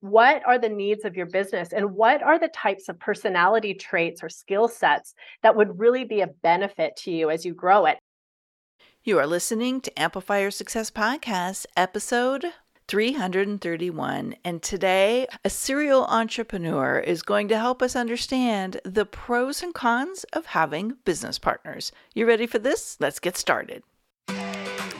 what are the needs of your business and what are the types of personality traits or skill sets that would really be a benefit to you as you grow it. You are listening to Amplify Your Success Podcast, episode 331. And today, a serial entrepreneur is going to help us understand the pros and cons of having business partners. You ready for this? Let's get started.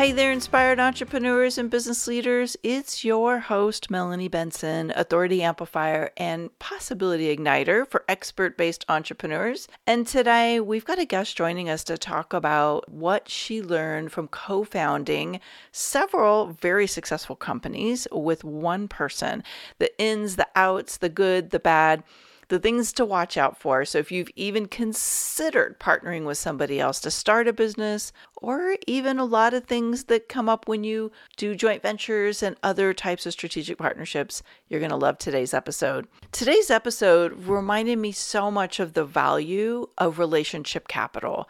Hey there, inspired entrepreneurs and business leaders. It's your host, Melanie Benson, Authority Amplifier and Possibility Igniter for expert based entrepreneurs. And today we've got a guest joining us to talk about what she learned from co founding several very successful companies with one person the ins, the outs, the good, the bad the things to watch out for. So, if you've even considered partnering with somebody else to start a business, or even a lot of things that come up when you do joint ventures and other types of strategic partnerships, you're going to love today's episode. Today's episode reminded me so much of the value of relationship capital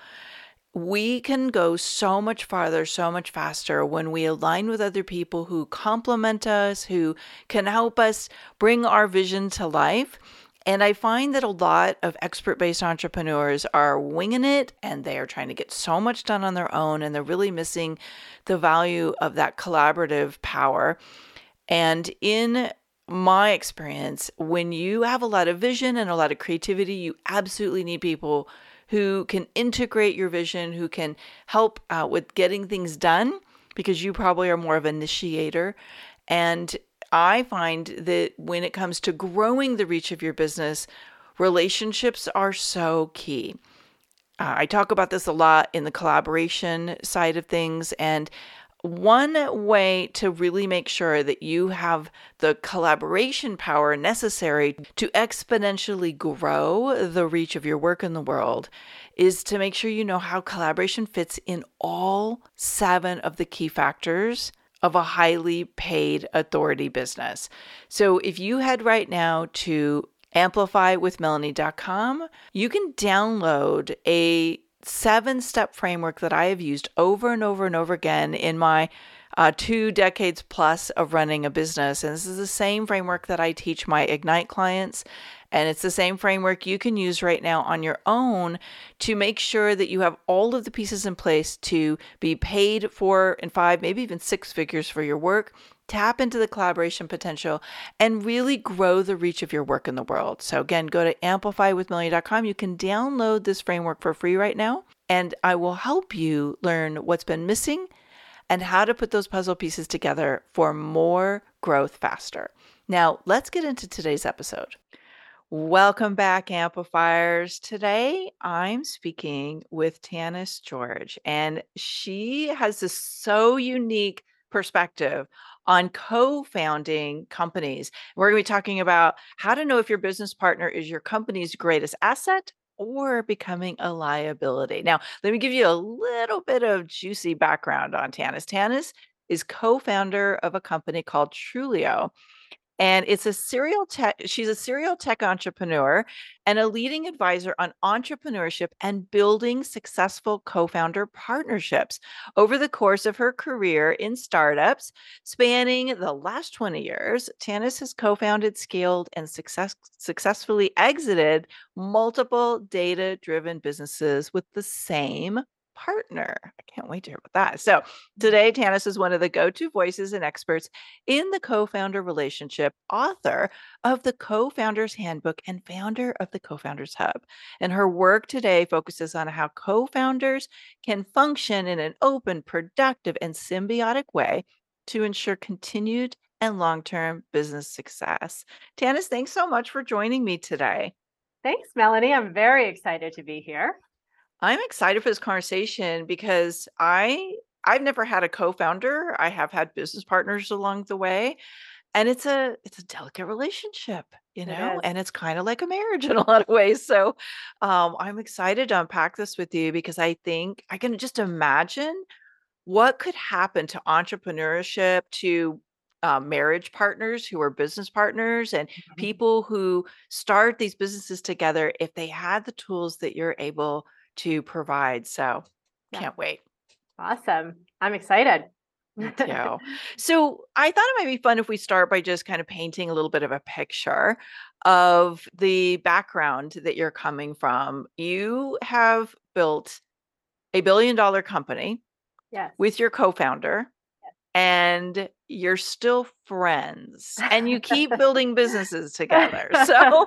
we can go so much farther, so much faster when we align with other people who complement us, who can help us bring our vision to life. And I find that a lot of expert based entrepreneurs are winging it and they are trying to get so much done on their own and they're really missing the value of that collaborative power. And in my experience, when you have a lot of vision and a lot of creativity, you absolutely need people who can integrate your vision, who can help uh, with getting things done because you probably are more of an initiator. And I find that when it comes to growing the reach of your business, relationships are so key. Uh, I talk about this a lot in the collaboration side of things. And one way to really make sure that you have the collaboration power necessary to exponentially grow the reach of your work in the world is to make sure you know how collaboration fits in all seven of the key factors of a highly paid authority business. So if you head right now to amplifywithmelanie.com, you can download a seven step framework that I have used over and over and over again in my uh, two decades plus of running a business. And this is the same framework that I teach my Ignite clients. And it's the same framework you can use right now on your own to make sure that you have all of the pieces in place to be paid for in five, maybe even six figures for your work. Tap into the collaboration potential and really grow the reach of your work in the world. So, again, go to amplifywithmelanie.com. You can download this framework for free right now, and I will help you learn what's been missing and how to put those puzzle pieces together for more growth faster. Now, let's get into today's episode. Welcome back, amplifiers. Today I'm speaking with Tanis Jorge, and she has this so unique perspective on co founding companies. We're going to be talking about how to know if your business partner is your company's greatest asset or becoming a liability. Now, let me give you a little bit of juicy background on Tanis. Tanis is co founder of a company called Trulioo and it's a serial tech she's a serial tech entrepreneur and a leading advisor on entrepreneurship and building successful co-founder partnerships over the course of her career in startups spanning the last 20 years. Tanis has co-founded scaled and success, successfully exited multiple data driven businesses with the same partner. I can't wait to hear about that. So, today, Tanis is one of the go to voices and experts in the co founder relationship, author of the Co Founders Handbook, and founder of the Co Founders Hub. And her work today focuses on how co founders can function in an open, productive, and symbiotic way to ensure continued and long term business success. Tanis, thanks so much for joining me today. Thanks, Melanie. I'm very excited to be here. I'm excited for this conversation because I I've never had a co-founder. I have had business partners along the way, and it's a it's a delicate relationship. you know, is. and it's kind of like a marriage in a lot of ways. So um, I'm excited to unpack this with you because I think I can just imagine what could happen to entrepreneurship, to uh, marriage partners who are business partners, and Mhm. people who start these businesses together if they had the tools that you're able to provide. So Yeah. can't wait. Awesome. I'm excited. Me too. So I thought it might be fun if we start by just kind of painting a little bit of a picture of the background that you're coming from. You have built a billion dollar company Yes. with your co-founder and you're still friends and you keep building businesses together. So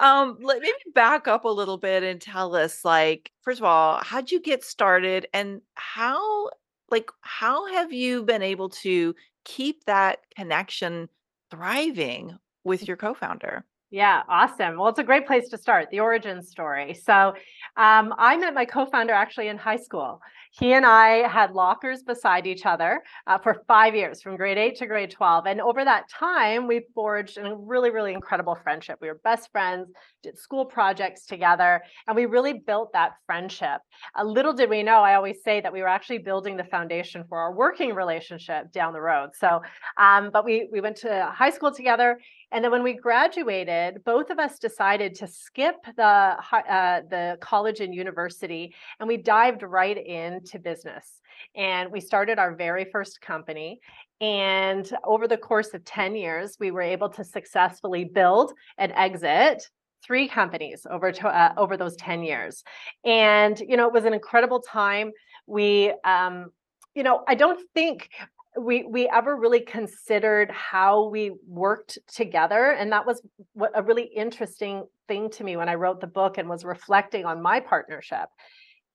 um let me back up a little bit and tell us like first of all, how'd you get started and how like how have you been able to keep that connection thriving with your co-founder? Yeah, awesome. Well, it's a great place to start, the origin story. So, um, I met my co-founder actually in high school. He and I had lockers beside each other uh, for five years, from grade eight to grade 12. And over that time, we forged a really, really incredible friendship. We were best friends, did school projects together, and we really built that friendship. A little did we know, I always say that we were actually building the foundation for our working relationship down the road. So, um, but we we went to high school together and then when we graduated, both of us decided to skip the uh, the college and university, and we dived right into business. And we started our very first company. And over the course of 10 years, we were able to successfully build and exit three companies over to, uh, over those 10 years. And you know, it was an incredible time. We um, you know, I don't think we we ever really considered how we worked together and that was what a really interesting thing to me when I wrote the book and was reflecting on my partnership.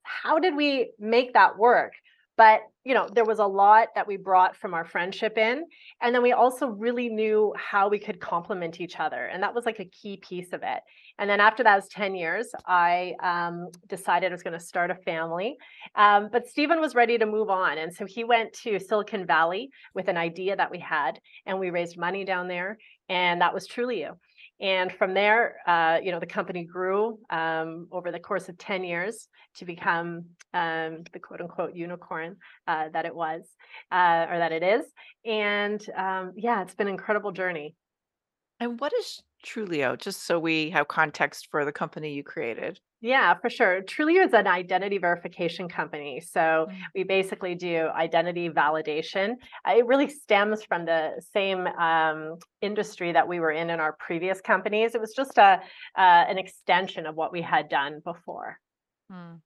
How did we make that work? But, you know, there was a lot that we brought from our friendship in, and then we also really knew how we could complement each other, and that was like a key piece of it. And then after that was 10 years, I um, decided I was going to start a family. Um, but Stephen was ready to move on. And so he went to Silicon Valley with an idea that we had, and we raised money down there. And that was Trulioo. And from there, uh, you know, the company grew um, over the course of 10 years to become um, the quote unquote unicorn uh, that it was uh, or that it is. And um, yeah, it's been an incredible journey. And what is Trulioo? Just so we have context for the company you created. Yeah, for sure. Trulioo is an identity verification company. So Mm. we basically do identity validation. Uh, It really stems from the same um, industry that we were in in our previous companies. It was just a uh, an extension of what we had done before. Mm.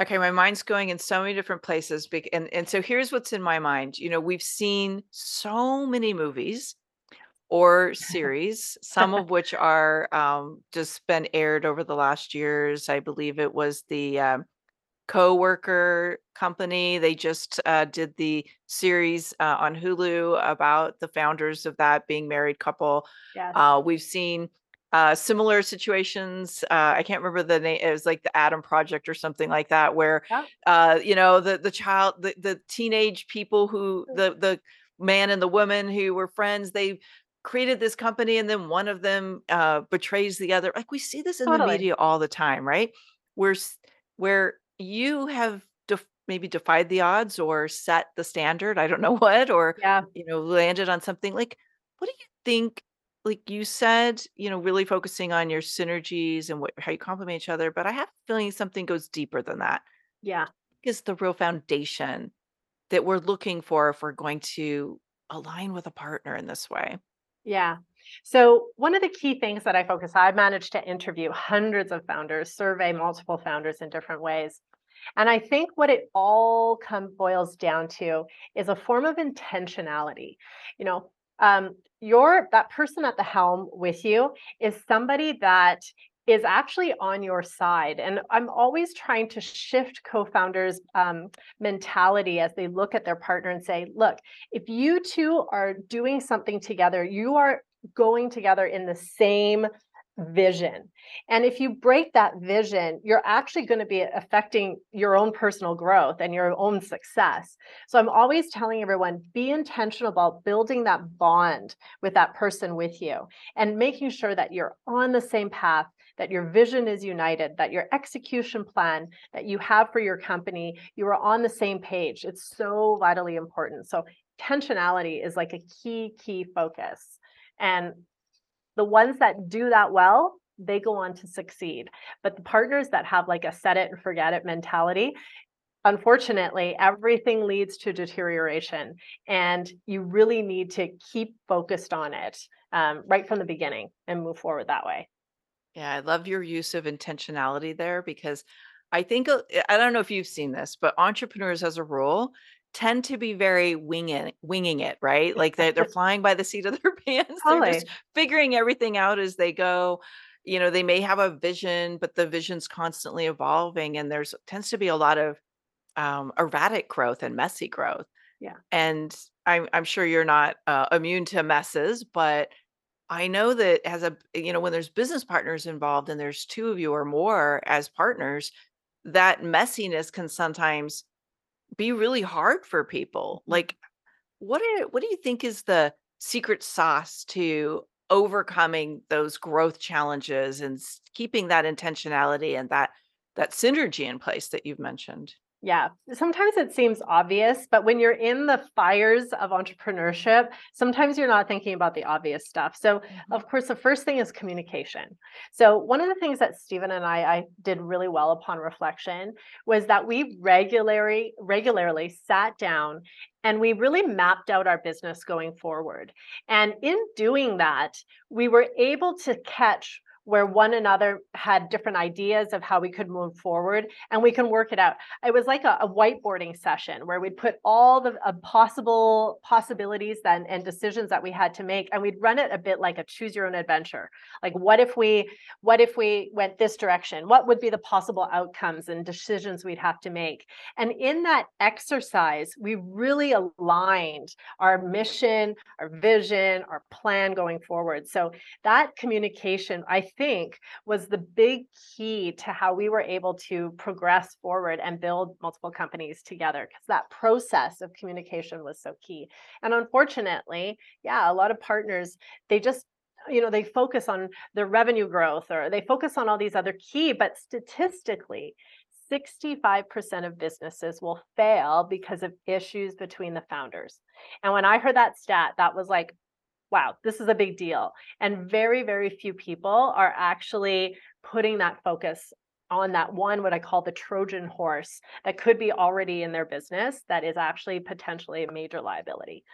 Okay, my mind's going in so many different places. And, and so here's what's in my mind. You know, we've seen so many movies or series, some of which are um, just been aired over the last years. I believe it was the um, Co-worker company. They just uh, did the series uh, on Hulu about the founders of that being married couple. Yes. Uh, we've seen uh, similar situations. Uh, I can't remember the name. It was like the Adam Project or something like that, where Yeah. uh, you know the the child, the the teenage people who the the man and the woman who were friends. They created this company, and then one of them uh, betrays the other. Like we see this in the media all the time, right? Where where you have def- maybe defied the odds or set the standard. I don't know what, or Yeah. you know landed on something like. What do you think? like you said, you know, really focusing on your synergies and what how you complement each other, but I have a feeling something goes deeper than that. Yeah. Is the real foundation that we're looking for if we're going to align with a partner in this way. Yeah. So one of the key things that I focus, on, I've managed to interview hundreds of founders, survey multiple founders in different ways. And I think what it all come boils down to is a form of intentionality. You know, um, your that person at the helm with you is somebody that is actually on your side. And I'm always trying to shift co-founders' um, mentality as they look at their partner and say, look, if you two are doing something together, you are going together in the same vision. And if you break that vision, you're actually going to be affecting your own personal growth and your own success. So I'm always telling everyone be intentional about building that bond with that person with you and making sure that you're on the same path, that your vision is united, that your execution plan that you have for your company, you are on the same page. It's so vitally important. So intentionality is like a key, key focus. And the ones that do that well, they go on to succeed. But the partners that have like a set it and forget it mentality, unfortunately, everything leads to deterioration. And you really need to keep focused on it um, right from the beginning and move forward that way. Yeah, I love your use of intentionality there because I think uh, I don't know if you've seen this, but entrepreneurs as a rule tend to be very winging winging it, right? Like they're, they're flying by the seat of their pants. They're just figuring everything out as they go. You know, they may have a vision, but the vision's constantly evolving, and there's tends to be a lot of um, erratic growth and messy growth. Yeah, and I'm I'm sure you're not uh, immune to messes, but I know that as a you know when there's business partners involved and there's two of you or more as partners, that messiness can sometimes be really hard for people. Mm. Like, what do what do you think is the secret sauce to overcoming those growth challenges and keeping that intentionality and that that synergy in place that you've mentioned? Yeah, sometimes it seems obvious, but when you're in the fires of entrepreneurship, sometimes you're not thinking about the obvious stuff. So, mm-hmm. of course, the first thing is communication. So, one of the things that Stephen and I, I did really well upon reflection was that we regularly regularly sat down and we really mapped out our business going forward. And in doing that, we were able to catch where one another had different ideas of how we could move forward and we can work it out. It was like a, a whiteboarding session where we'd put all the uh, possible possibilities then and decisions that we had to make and we'd run it a bit like a choose your own adventure. Like what if we what if we went this direction? What would be the possible outcomes and decisions we'd have to make? And in that exercise, we really aligned our mission, our vision, our plan going forward. So that communication I think was the big key to how we were able to progress forward and build multiple companies together because that process of communication was so key. And unfortunately, yeah, a lot of partners, they just you know they focus on their revenue growth or they focus on all these other key but statistically 65% of businesses will fail because of issues between the founders. And when I heard that stat, that was like, wow, this is a big deal. And very, very few people are actually putting that focus on that one, what I call the Trojan horse that could be already in their business that is actually potentially a major liability.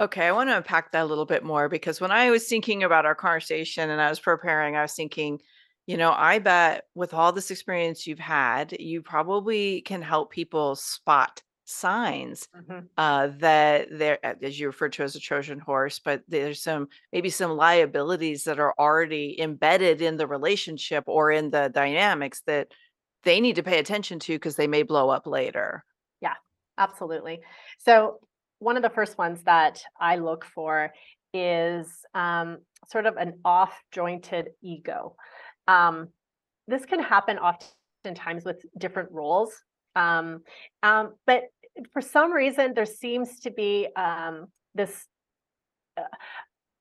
Okay, I want to unpack that a little bit more because when I was thinking about our conversation and I was preparing, I was thinking, you know, I bet with all this experience you've had, you probably can help people spot signs mm-hmm. uh, that there, as you referred to as a Trojan horse, but there's some maybe some liabilities that are already embedded in the relationship or in the dynamics that they need to pay attention to because they may blow up later. Yeah, absolutely. So one of the first ones that I look for is um, sort of an off jointed ego. Um, this can happen oftentimes with different roles um, um, but for some reason, there seems to be um, this uh,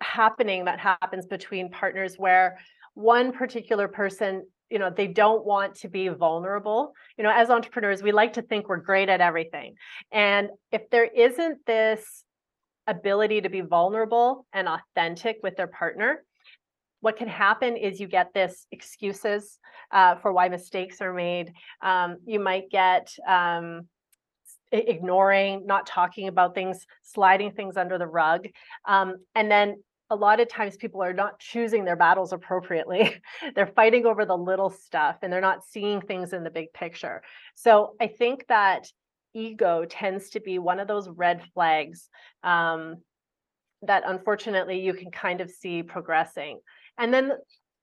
happening that happens between partners where one particular person you know they don't want to be vulnerable you know as entrepreneurs we like to think we're great at everything and if there isn't this ability to be vulnerable and authentic with their partner what can happen is you get this excuses uh, for why mistakes are made. Um, you might get um, ignoring, not talking about things, sliding things under the rug. Um, and then a lot of times people are not choosing their battles appropriately. they're fighting over the little stuff and they're not seeing things in the big picture. So I think that ego tends to be one of those red flags um, that unfortunately you can kind of see progressing. And then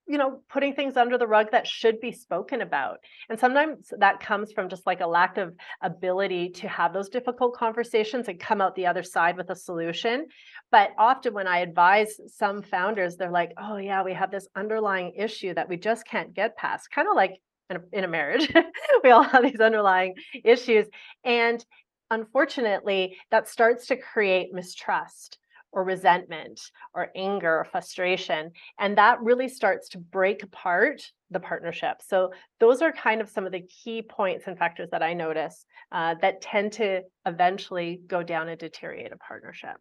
you know, putting things under the rug that should be spoken about. And sometimes that comes from just like a lack of ability to have those difficult conversations and come out the other side with a solution. But often when I advise some founders, they're like, oh, yeah, we have this underlying issue that we just can't get past, kind of like in a, in a marriage. we all have these underlying issues. And unfortunately, that starts to create mistrust or resentment or anger or frustration. And that really starts to break apart the partnership. So, those are kind of some of the key points and factors that I notice uh, that tend to eventually go down and deteriorate a partnership.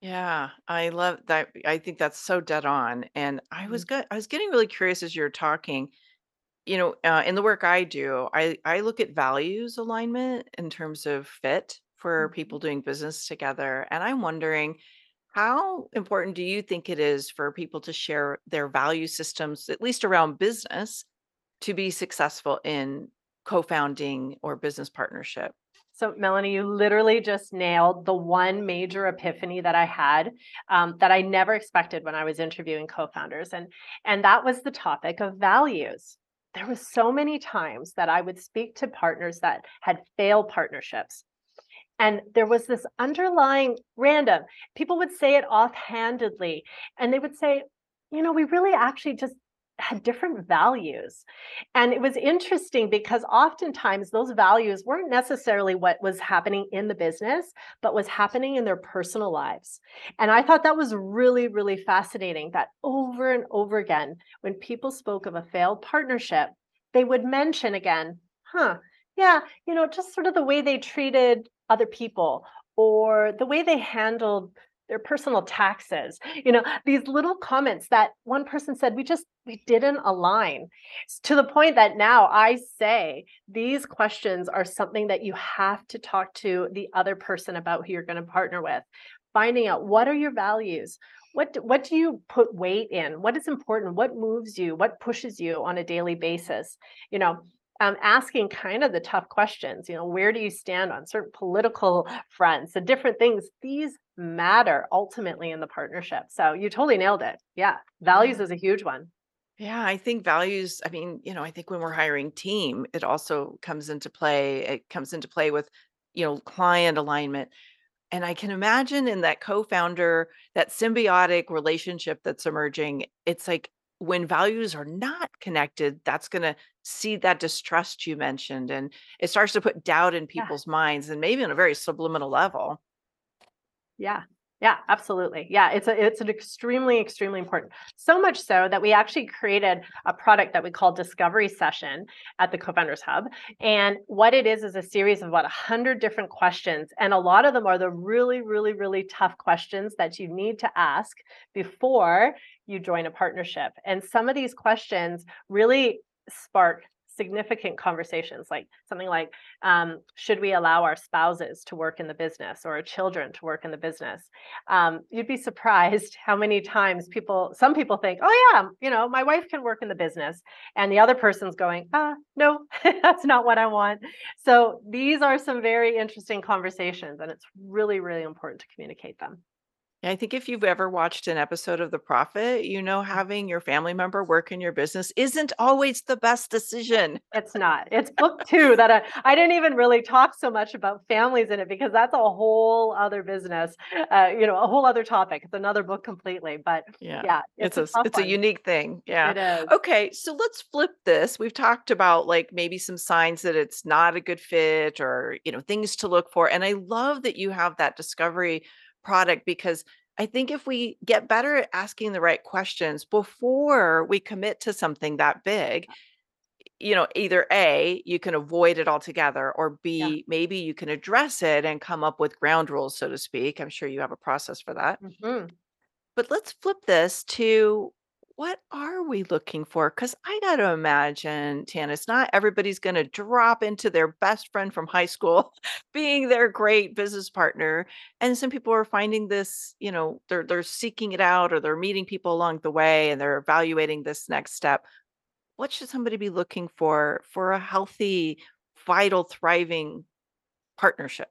Yeah, I love that. I think that's so dead on. And I was Mhm, good. I was getting really curious as you're talking. You know, uh, in the work I do, I I look at values alignment in terms of fit for people doing business together, and I'm wondering how important do you think it is for people to share their value systems, at least around business, to be successful in co-founding or business partnership? So, Melanie, you literally just nailed the one major epiphany that I had um, that I never expected when I was interviewing co-founders, and and that was the topic of values. There was so many times that I would speak to partners that had failed partnerships, and there was this underlying random. People would say it offhandedly, and they would say, "You know, we really actually just had different values." And it was interesting because oftentimes those values weren't necessarily what was happening in the business, but was happening in their personal lives. And I thought that was really, really fascinating that over and over again, when people spoke of a failed partnership, they would mention again, huh, yeah, you know, just sort of the way they treated other people or the way they handled their personal taxes you know these little comments that one person said we just we didn't align S- to the point that now i say these questions are something that you have to talk to the other person about who you're going to partner with finding out what are your values what do, what do you put weight in what is important what moves you what pushes you on a daily basis you know um, asking kind of the tough questions you know where do you stand on certain political fronts and different things these matter ultimately in the partnership so you totally nailed it yeah values Yeah. is a huge one Yeah, I think values, I mean, you know, I think when we're hiring team, it also comes into play. It comes into play with, you know, client alignment. And I can imagine in that co-founder, that symbiotic relationship that's emerging, it's like when values are not connected, that's going to see that distrust you mentioned. And it starts to put doubt in yeah people's minds and maybe on a very subliminal level. Yeah. Yeah, absolutely. Yeah, it's a it's an extremely extremely important. So much so that we actually created a product that we call Discovery Session at the Co-Founders Hub. And what it is is a series of about 100 different questions and a lot of them are the really really really tough questions that you need to ask before you join a partnership. And some of these questions really spark significant conversations like something like um, should we allow our spouses to work in the business or our children to work in the business? Um, you'd be surprised how many times people some people think oh yeah you know my wife can work in the business and the other person's going uh no that's not what i want. So these are some very interesting conversations and it's really really important to communicate them I think if you've ever watched an episode of The Profit, you know having your family member work in your business isn't always the best decision. It's not. It's book 2 that I I didn't even really talk so much about families in it because that's a whole other business, uh, you know, a whole other topic. It's another book completely, but Yeah. yeah, It's it's a a it's a unique thing. Yeah. It is. Okay, so let's flip this. We've talked about like maybe some signs that it's not a good fit or, you know, things to look for. And I love that you have that discovery product because I think if we get better at asking the right questions before we commit to something that big, you know, either A, you can avoid it altogether, or Yeah. B, maybe you can address it and come up with ground rules, so to speak. I'm sure you have a process for that. Mhm. But let's flip this to what are we looking for? Because I got to imagine, Tanis, not everybody's going to drop into their best friend from high school being their great business partner. And some people are finding this, you know, they're they're seeking it out or they're meeting people along the way and they're evaluating this next step. What should somebody be looking for for a healthy, vital, thriving partnership?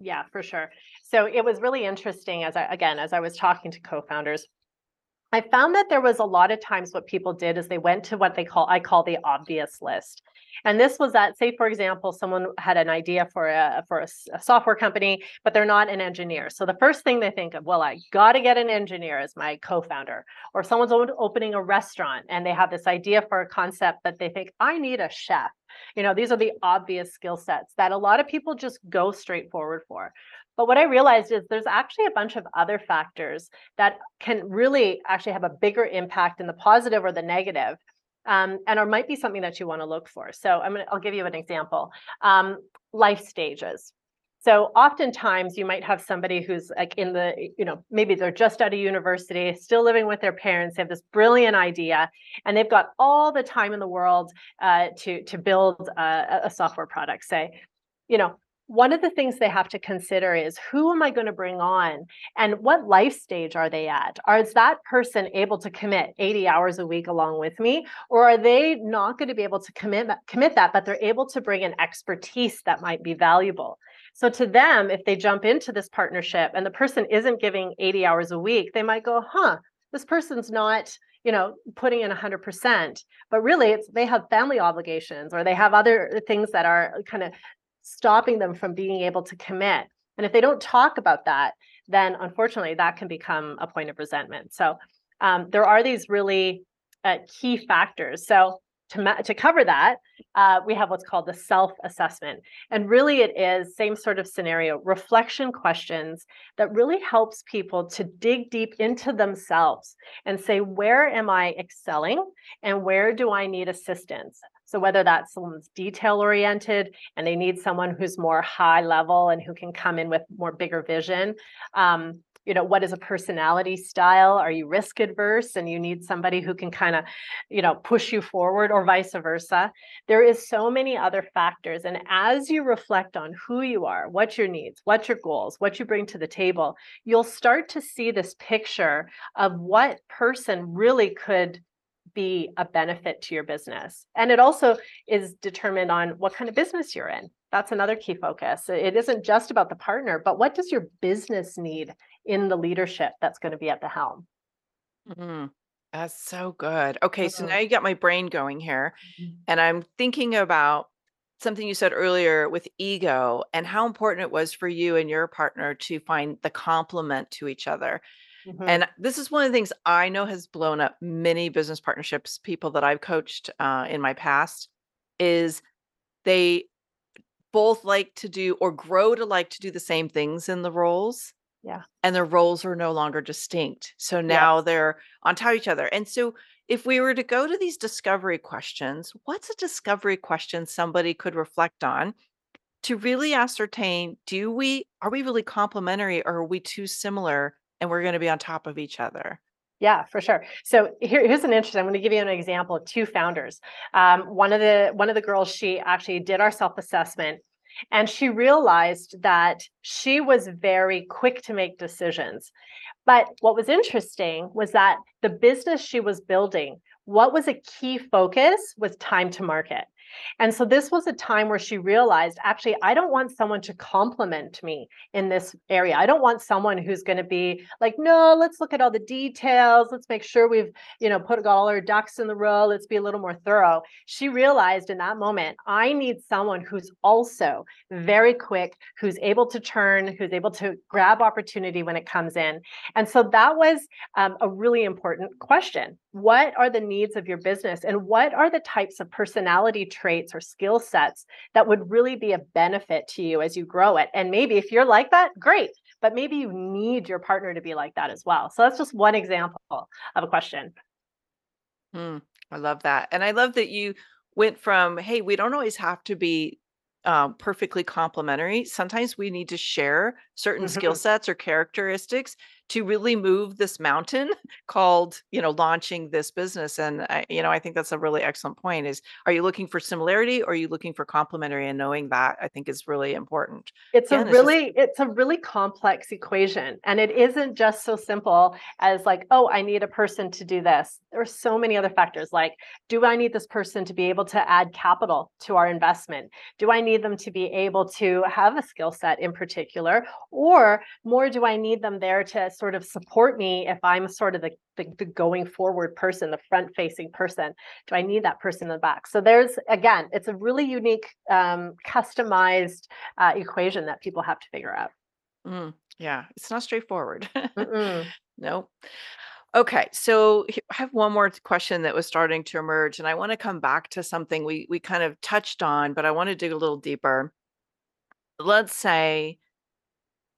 Yeah, for sure. So it was really interesting as I again, as I was talking to co-founders I found that there was a lot of times what people did is they went to what they call I call the obvious list. And this was that say for example someone had an idea for a for a, a software company but they're not an engineer. So the first thing they think of well I got to get an engineer as my co-founder or someone's opening a restaurant and they have this idea for a concept that they think I need a chef. You know, these are the obvious skill sets that a lot of people just go straight forward for. But what I realized is there's actually a bunch of other factors that can really actually have a bigger impact in the positive or the negative, um, and or might be something that you want to look for. So I'm gonna I'll give you an example. Um, life stages. So oftentimes you might have somebody who's like in the, you know, maybe they're just out of university, still living with their parents, they have this brilliant idea, and they've got all the time in the world uh, to to build a, a software product. Say, you know, one of the things they have to consider is who am I going to bring on and what life stage are they at? Is that person able to commit 80 hours a week along with me? Or are they not going to be able to commit, commit that, but they're able to bring an expertise that might be valuable? So to them, if they jump into this partnership and the person isn't giving 80 hours a week, they might go, huh, this person's not you know putting in 100% but really it's they have family obligations or they have other uh, things that are kind of stopping them from being able to commit. And if they don't talk about that, then unfortunately that can become a point of resentment. So um, there are these really uh, key factors. So to, ma- to cover that, uh, we have what's called the self assessment. And really, it is same sort of scenario reflection questions that really helps people to dig deep into themselves and say, where am I excelling and where do I need assistance? So whether that's someone's detail oriented and they need someone who's more high level and who can come in with more bigger vision. Um, you know, what is a personality style? Are you risk adverse and you need somebody who can kind of, you know, push you forward or vice versa? There is so many other factors. And as you reflect on who you are, what your needs, what your goals, what you bring to the table, you'll start to see this picture of what person really could be a benefit to your business. And it also is determined on what kind of business you're in. That's another key focus. It isn't just about the partner, but what does your business need in the leadership that's going to be at the helm? Mm-hmm. That's so good. Okay, mm-hmm. so now you got my brain going here. Mm-hmm. And I'm thinking about something you said earlier with ego and how important it was for you and your partner to find the complement to each other. Mm-hmm. And this is one of the things I know has blown up many business partnerships, people that I've coached uh, in my past, is they both like to do or grow to like to do the same things in the roles. Yeah. And their roles are no longer distinct. So now yes. they're on top of each other. And so if we were to go to these discovery questions, what's a discovery question somebody could reflect on to really ascertain do we are we really complementary or are we too similar and we're going to be on top of each other. Yeah, for sure. So here, here's an interesting. I'm going to give you an example of two founders. Um, one of the one of the girls, she actually did our self assessment, and she realized that she was very quick to make decisions. But what was interesting was that the business she was building, what was a key focus was time to market. And so this was a time where she realized actually, I don't want someone to compliment me in this area. I don't want someone who's going to be like, no, let's look at all the details. Let's make sure we've, you know, put all our ducks in the row. Let's be a little more thorough. She realized in that moment, I need someone who's also very quick, who's able to turn, who's able to grab opportunity when it comes in. And so that was um, a really important question. What are the needs of your business and what are the types of personality traits? Traits or skill sets that would really be a benefit to you as you grow it. And maybe if you're like that, great. But maybe you need your partner to be like that as well. So that's just one example of a question. Mm, I love that. And I love that you went from, hey, we don't always have to be um, perfectly complementary. Sometimes we need to share certain mm-hmm. skill sets or characteristics to really move this mountain called you know launching this business and I, you know i think that's a really excellent point is are you looking for similarity or are you looking for complementary and knowing that i think is really important. It's Again, a really it's, just... it's a really complex equation and it isn't just so simple as like oh i need a person to do this. There are so many other factors like do i need this person to be able to add capital to our investment? Do i need them to be able to have a skill set in particular or more do i need them there to sort of support me if I'm sort of the, the, the going forward person, the front facing person? Do I need that person in the back? So there's, again, it's a really unique, um, customized uh, equation that people have to figure out. Mm, yeah, it's not straightforward. Nope. Okay, so I have one more question that was starting to emerge, and I want to come back to something we we kind of touched on, but I want to dig a little deeper. Let's say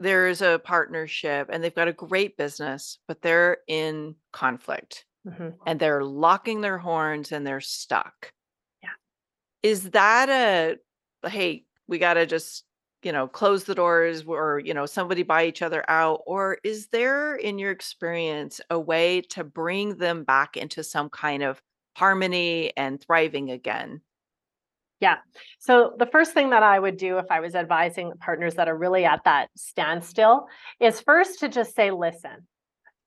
there's a partnership and they've got a great business, but they're in conflict Mhm. and they're locking their horns and they're stuck. Yeah. Is that a hey, we got to just, you know, close the doors or, you know, somebody buy each other out? Or is there, in your experience, a way to bring them back into some kind of harmony and thriving again? Yeah. So the first thing that I would do if I was advising partners that are really at that standstill is first to just say, listen,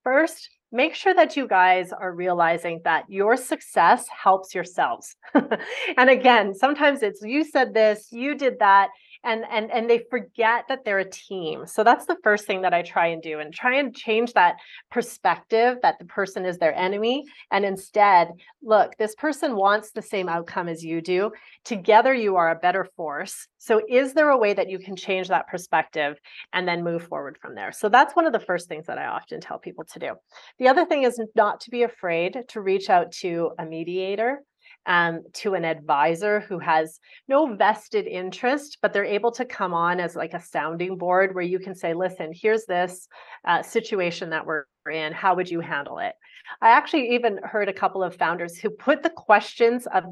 first, make sure that you guys are realizing that your success helps yourselves. and again, sometimes it's you said this, you did that, and and and they forget that they're a team. So that's the first thing that I try and do and try and change that perspective that the person is their enemy and instead, look, this person wants the same outcome as you do. Together you are a better force. So is there a way that you can change that perspective and then move forward from there? So that's one of the first things that I often tell people to do. The other thing is not to be afraid to reach out to a mediator, um, to an advisor who has no vested interest, but they're able to come on as like a sounding board where you can say, listen, here's this uh, situation that we're in. How would you handle it? I actually even heard a couple of founders who put the questions of,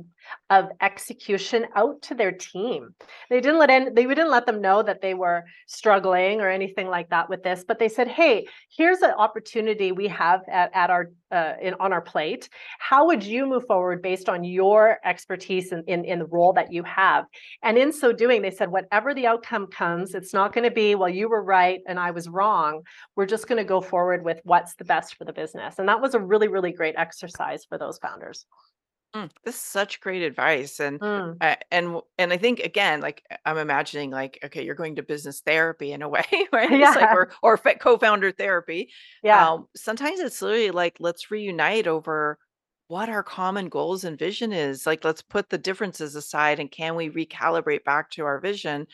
of execution out to their team. They didn't let in, they didn't let them know that they were struggling or anything like that with this, but they said, "Hey, here's an opportunity we have at, at our uh, in on our plate. How would you move forward based on your expertise in, in in the role that you have?" And in so doing, they said, "Whatever the outcome comes, it's not going to be well, you were right and I was wrong. We're just going to go forward with what's the best for the business." And that was a really, really great exercise for those founders. Mm, this is such great advice, and Mm, uh, and w- and I think again, like I'm imagining, like okay, you're going to business therapy in a way, right? It's like yeah, or or fa- co-founder therapy. yeah, Um, sometimes it's literally like let's reunite over what our common goals and vision is. Like let's put the differences aside, and can we recalibrate back to our vision?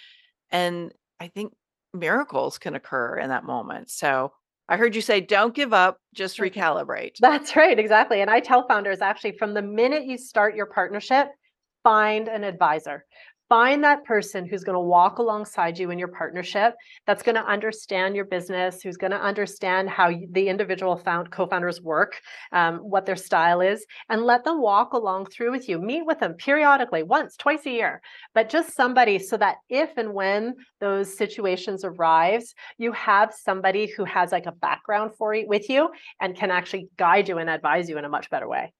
And I think miracles can occur in that moment. So I heard you say, don't give up, just recalibrate. that's right, exactly. And I tell founders actually from the minute you start your partnership, find an advisor. Find that person who's going to walk alongside you in your partnership, that's going to understand your business, who's going to understand how the individual found co-founders work, um, what their style is, and let them walk along through with you. Meet with them periodically, once, twice a year, but just somebody so that if and when those situations arise, you have somebody who has like a background for you with you and can actually guide you and advise you in a much better way.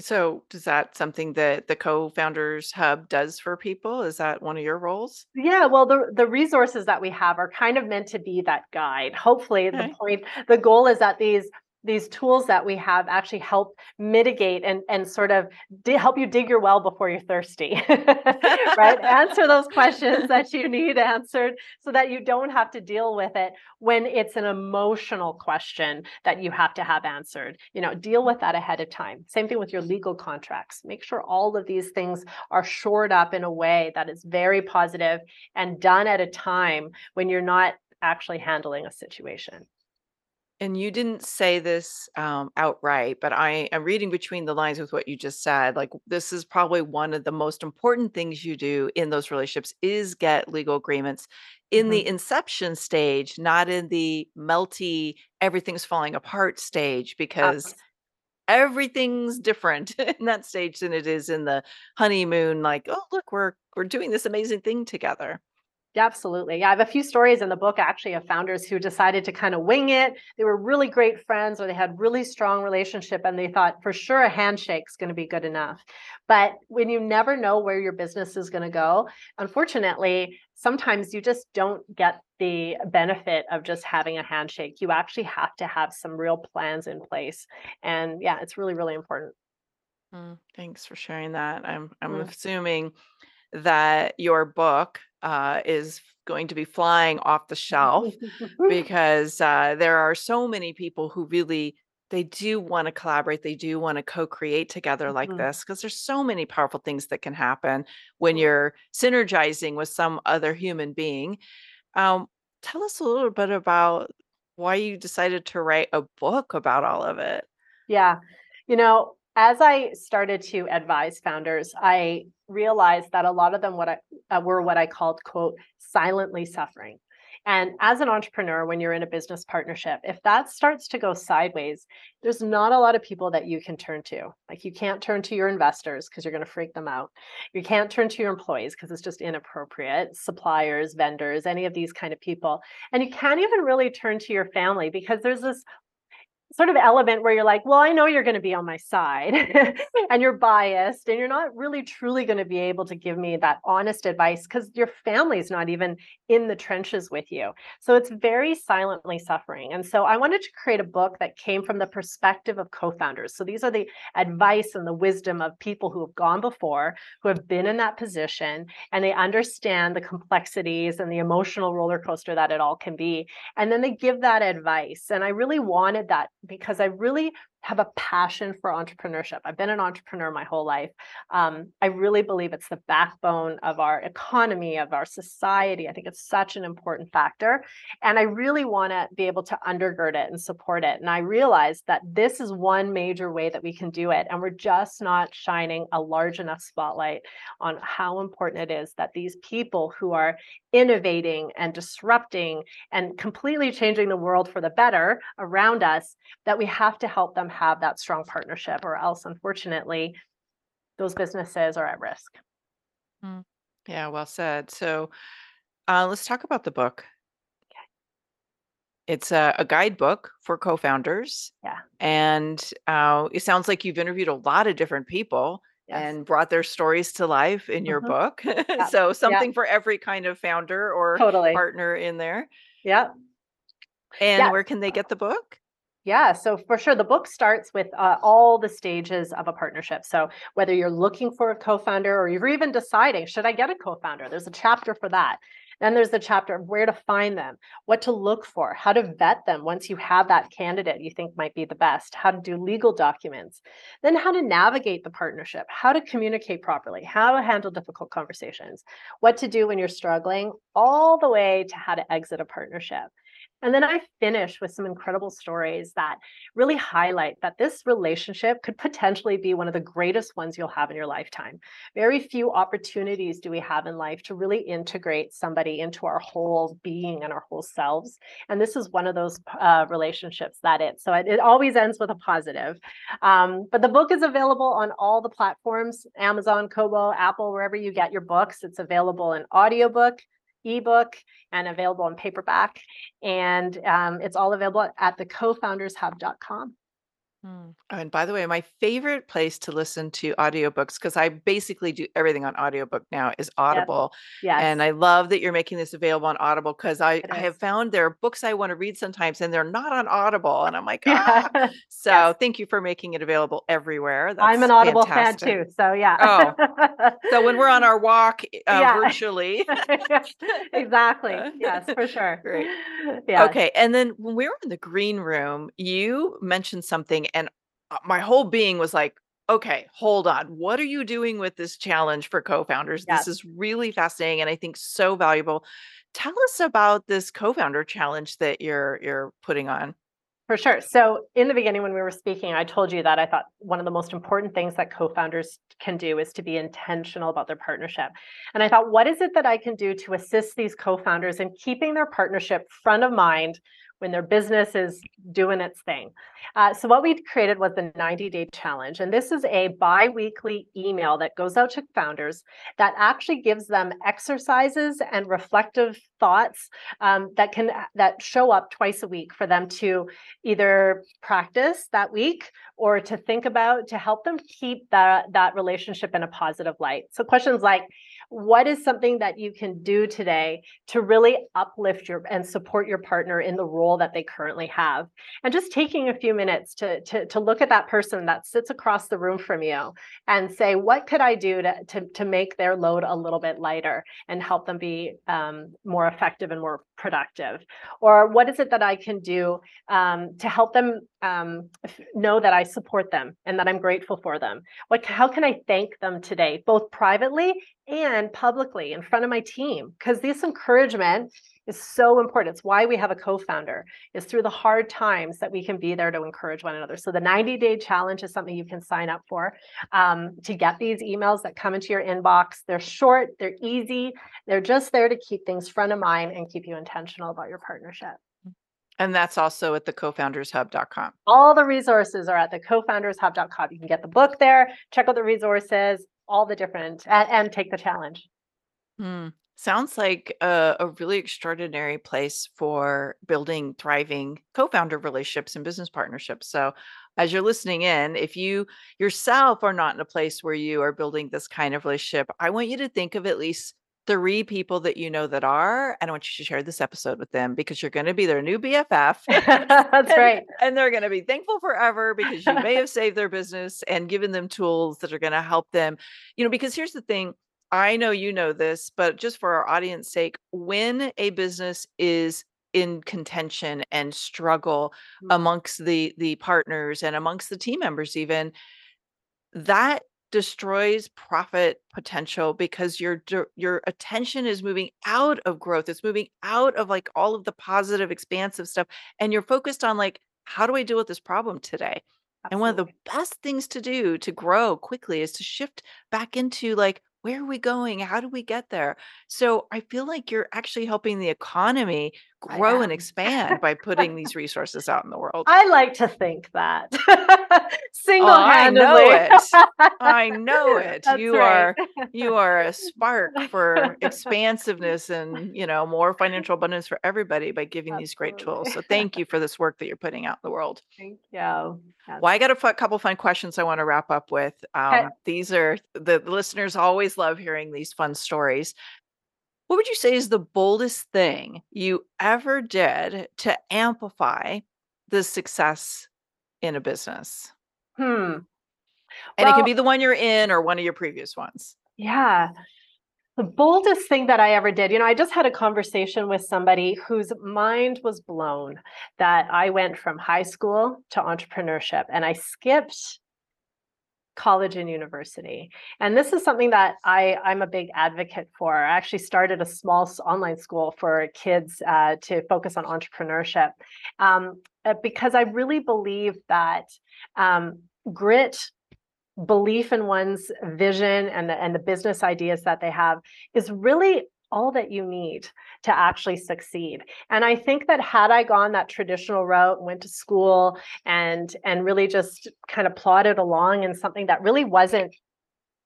So, is that something that the co-founders hub does for people? Is that one of your roles? Yeah, well, the the resources that we have are kind of meant to be that guide. Hopefully, the point, the goal is that these these tools that we have actually help mitigate and and sort of di- help you dig your well before you're thirsty, right? Answer those questions that you need answered so that you don't have to deal with it when it's an emotional question that you have to have answered. You know, deal with that ahead of time. Same thing with your legal contracts. Make sure all of these things are shored up in a way that is very positive and done at a time when you're not actually handling a situation. And you didn't say this um, outright, but I am reading between the lines with what you just said. Like this is probably one of the most important things you do in those relationships is get legal agreements in Mhm. the inception stage, not in the melty everything's falling apart stage, because Abs- everything's different in that stage than it is in the honeymoon. Like, oh look, we're we're doing this amazing thing together. Yeah, absolutely. Yeah, I have a few stories in the book actually of founders who decided to kind of wing it. They were really great friends or they had really strong relationship and they thought for sure a handshake's going to be good enough. But when you never know where your business is going to go, unfortunately, sometimes you just don't get the benefit of just having a handshake. You actually have to have some real plans in place. And yeah, it's really really important. Mm, thanks for sharing that. I'm I'm Mm. assuming that your book uh, is going to be flying off the shelf because uh, there are so many people who really they do want to collaborate they do want to co-create together like Mhm. this because there's so many powerful things that can happen when you're synergizing with some other human being um, tell us a little bit about why you decided to write a book about all of it Yeah. You know, as I started to advise founders, I realized that a lot of them what I uh, were what I called quote silently suffering. And as an entrepreneur, when you're in a business partnership, if that starts to go sideways, there's not a lot of people that you can turn to. Like you can't turn to your investors because you're going to freak them out. You can't turn to your employees because it's just inappropriate, suppliers, vendors, any of these kind of people. And you can't even really turn to your family because there's this sort of element where you're like, well, I know you're going to be on my side and you're biased and you're not really truly going to be able to give me that honest advice because your family's not even in the trenches with you. So it's very silently suffering. And so I wanted to create a book that came from the perspective of co founders. So these are the advice and the wisdom of people who have gone before, who have been in that position, and they understand the complexities and the emotional roller coaster that it all can be and then they give that advice and i really wanted that because i really have a passion for entrepreneurship. I've been an entrepreneur my whole life. Um, i really believe it's the backbone of our economy of our society. I think it's such an important factor and i really want to be able to undergird it and support it and i realized that this is one major way that we can do it and we're just not shining a large enough spotlight on how important it is that these people who are innovating and disrupting and completely changing the world for the better around us that we have to help them have that strong partnership or else unfortunately those businesses are at risk yeah well said so uh, let's talk about the book It's a, a guidebook for co-founders. Yeah. And uh, it sounds like you've interviewed a lot of different people yes and brought their stories to life in your Mhm. book. so something for every kind of founder or totally partner in there. yeah And Yes. where can they get the book? Yeah, so for sure, the book starts with uh, all the stages of a partnership. So whether you're looking for a co-founder or you're even deciding, should I get a co-founder? There's a chapter for that. Then there's the chapter of where to find them, what to look for, how to vet them once you have that candidate you think might be the best, how to do legal documents, then how to navigate the partnership, how to communicate properly, how to handle difficult conversations, what to do when you're struggling, all the way to how to exit a partnership. And then I finish with some incredible stories that really highlight that this relationship could potentially be one of the greatest ones you'll have in your lifetime. Very few opportunities do we have in life to really integrate somebody into our whole being and our whole selves. And this is one of those uh, relationships that it. So it, it always ends with a positive. Um, but the book is available on all the platforms Amazon, Kobo, Apple, wherever you get your books. It's available in audiobook ebook and available in paperback and um, it's all available at the Hmm. And by the way, my favorite place to listen to audiobooks, because I basically do everything on audiobook now, is Audible. yes And I love that you're making this available on Audible because I, I have found there are books I want to read sometimes and they're not on Audible. And I'm like, ah. yeah. So Yes. thank you for making it available everywhere. i'm an audible fantastic. fan too so yeah oh. So when we're on our walk uh, Yeah. virtually. exactly yes for sure Great. yeah Okay. And then when we were in the green room, you mentioned something, and uh, my whole being was like, okay, hold on. What are you doing with this challenge for co founders? Yes. This is really fascinating and I think so valuable. Tell us about this co founder challenge that you're you're putting on. For sure. So, in the beginning, when we were speaking, I told you that I thought one of the most important things that co founders can do is to be intentional about their partnership. And I thought, what is it that I can do to assist these co founders in keeping their partnership front of mind when their business is doing its thing? Uh, so, what we created was the 90 day challenge. And this is a bi weekly email that goes out to founders that actually gives them exercises and reflective thoughts um, that can that show up twice a week for them to either practice that week or to think about to help them keep that that relationship in a positive light so questions like what is something that you can do today to really uplift your and support your partner in the role that they currently have? And just taking a few minutes to to, to look at that person that sits across the room from you and say what could i do to to, to make their load a little bit lighter and help them be um, more effective and more productive? Or what is it that i can do um, to help them um, know that i support them and that i'm grateful for them? What how can i thank them today both privately and publicly in front of my team? Because this encouragement is so important it's why we have a co-founder is through the hard times that we can be there to encourage one another so the 90 day challenge is something you can sign up for um, to get these emails that come into your inbox they're short they're easy they're just there to keep things front of mind and keep you intentional about your partnership and that's also at the cofoundershub.com. All the resources are at the cofoundershub.com. You can get the book there, check out the resources, all the different, and, and take the challenge. Hmm. Sounds like a, a, really extraordinary place for building thriving co founder relationships and business partnerships. So, as you're listening in, if you yourself are not in a place where you are building this kind of relationship, I want you to think of at least three people that you know that are, and I want you to share this episode with them because you're going to be their new BFF. That's and, right. And they're going to be thankful forever because you may have saved their business and given them tools that are going to help them. You know, because here's the thing I know you know this, but just for our audience sake, when a business is in contention and struggle mm-hmm. amongst the the partners and amongst the team members even that destroys profit potential because your your attention is moving out of growth it's moving out of like all of the positive expansive stuff and you're focused on like how do i deal with this problem today Absolutely. and one of the best things to do to grow quickly is to shift back into like where are we going? How do we get there? So i feel like you're actually helping the economy grow and expand by putting these resources out in the world. I like to think that. Single handedly. Oh, I know it. I know it. That's you right. are you are a spark for expansiveness and you know more financial abundance for everybody by giving Absolutely. these great tools. So thank you for this work that you're putting out in the world. Thank you. Well, I got a f- couple fun questions I want to wrap up with. Um. These are the, the listeners always love hearing these fun stories. What would you say is the boldest thing you ever did to amplify the success in a business? Hmm. And well, it can be the one you're in or one of your previous ones. Yeah. The boldest thing that I ever did, you know, I just had a conversation with somebody whose mind was blown that I went from high school to entrepreneurship and I skipped college and university. And this is something that I, I'm a big advocate for. I actually started a small online school for kids uh, to focus on entrepreneurship um, uh, because I really believe that um, grit belief in one's vision and the, and the business ideas that they have is really all that you need to actually succeed. And I think that had I gone that traditional route, went to school and and really just kind of plodded along in something that really wasn't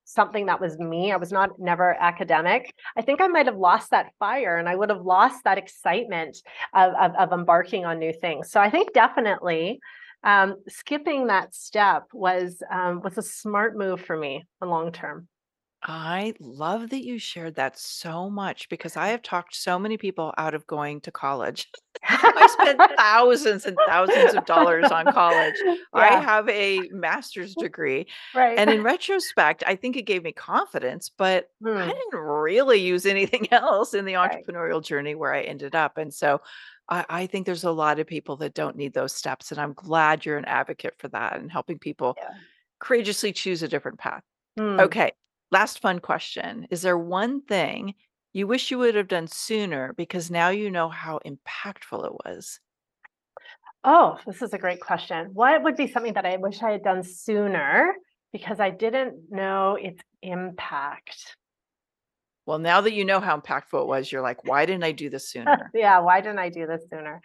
something that was me i was not never academic i think i might have lost that fire and i would have lost that excitement of, of, of embarking on new things so i think definitely um, skipping that step was um, was a smart move for me long term I love that you shared that so much because I have talked so many people out of going to college. I spent thousands and thousands of dollars on college. I have a master's degree. Right. And in retrospect, I think it gave me confidence, but I Hmm. didn't really use anything else in the Right. entrepreneurial journey where I ended up. And so I, I think there's a lot of people that don't need those steps. And I'm glad you're an advocate for that and helping people Yeah. courageously choose a different path. Hmm. Okay. Last fun question. Is there one thing you wish you would have done sooner because now you know how impactful it was? Oh, this is a great question. What would be something that I wish I had done sooner because I didn't know its impact? Well, now that you know how impactful it was, you're like, why didn't I do this sooner? Yeah, why didn't I do this sooner?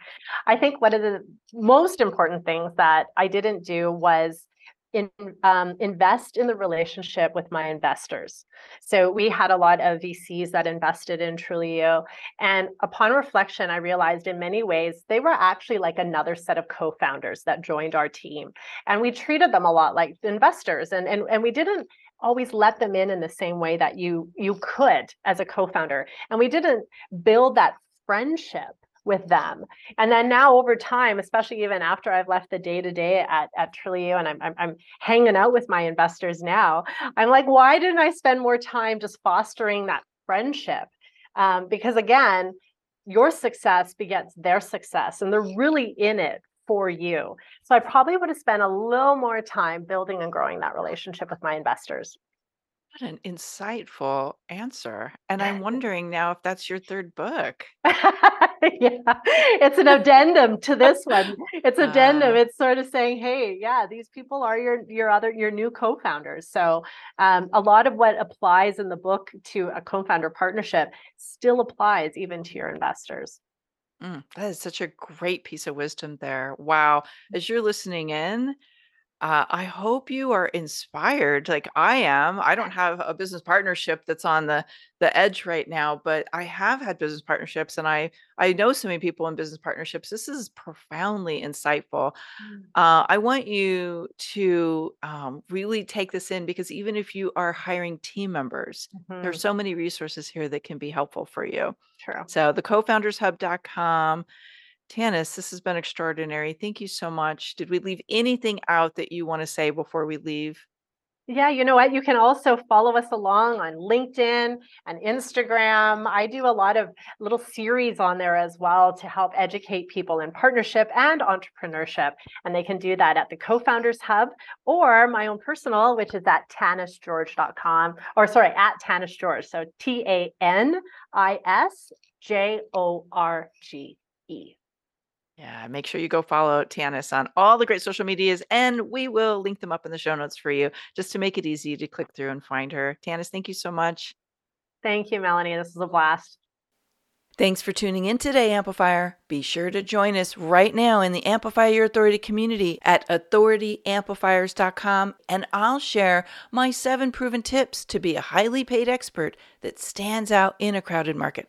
I think one of the most important things that I didn't do was in, um, invest in the relationship with my investors. So we had a lot of VCs that invested in Trulioo. And upon reflection, I realized in many ways they were actually like another set of co-founders that joined our team. And we treated them a lot like investors. And, and, and we didn't always let them in in the same way that you you could as a co-founder and we didn't build that friendship with them and then now over time especially even after i've left the day to day at at Trulioo and I'm, I'm i'm hanging out with my investors now i'm like why didn't i spend more time just fostering that friendship um, because again your success begets their success and they're really in it for you. So I probably would have spent a little more time building and growing that relationship with my investors. What an insightful answer. And I'm wondering now if that's your third book. yeah, it's an addendum to this one. It's addendum. Uh, it's sort of saying, hey, yeah, these people are your your other your new co-founders. So um, a lot of what applies in the book to a co-founder partnership still applies even to your investors. Mm, that is such a great piece of wisdom there. Wow. As you're listening in, uh, I hope you are inspired like I am. I don't have a business partnership that's on the the edge right now, but I have had business partnerships and I I know so many people in business partnerships. This is profoundly insightful. Mm. Uh, I want you to um, really take this in because even if you are hiring team members, mm-hmm. there's so many resources here that can be helpful for you. True. So the cofoundershub.com Tanis, this has been extraordinary. Thank you so much. Did we leave anything out that you want to say before we leave? Yeah, you know what? You can also follow us along on LinkedIn and Instagram. I do a lot of little series on there as well to help educate people in partnership and entrepreneurship. And they can do that at the Co Founders Hub or my own personal, which is at tanisjorge.com or sorry, at Tanis Jorge. So T A N I S J O R G E. Yeah, make sure you go follow Tanis on all the great social medias, and we will link them up in the show notes for you just to make it easy to click through and find her. Tanis, thank you so much. Thank you, Melanie. This was a blast. Thanks for tuning in today, Amplifier. Be sure to join us right now in the Amplify Your Authority community at authorityamplifiers.com, and I'll share my seven proven tips to be a highly paid expert that stands out in a crowded market.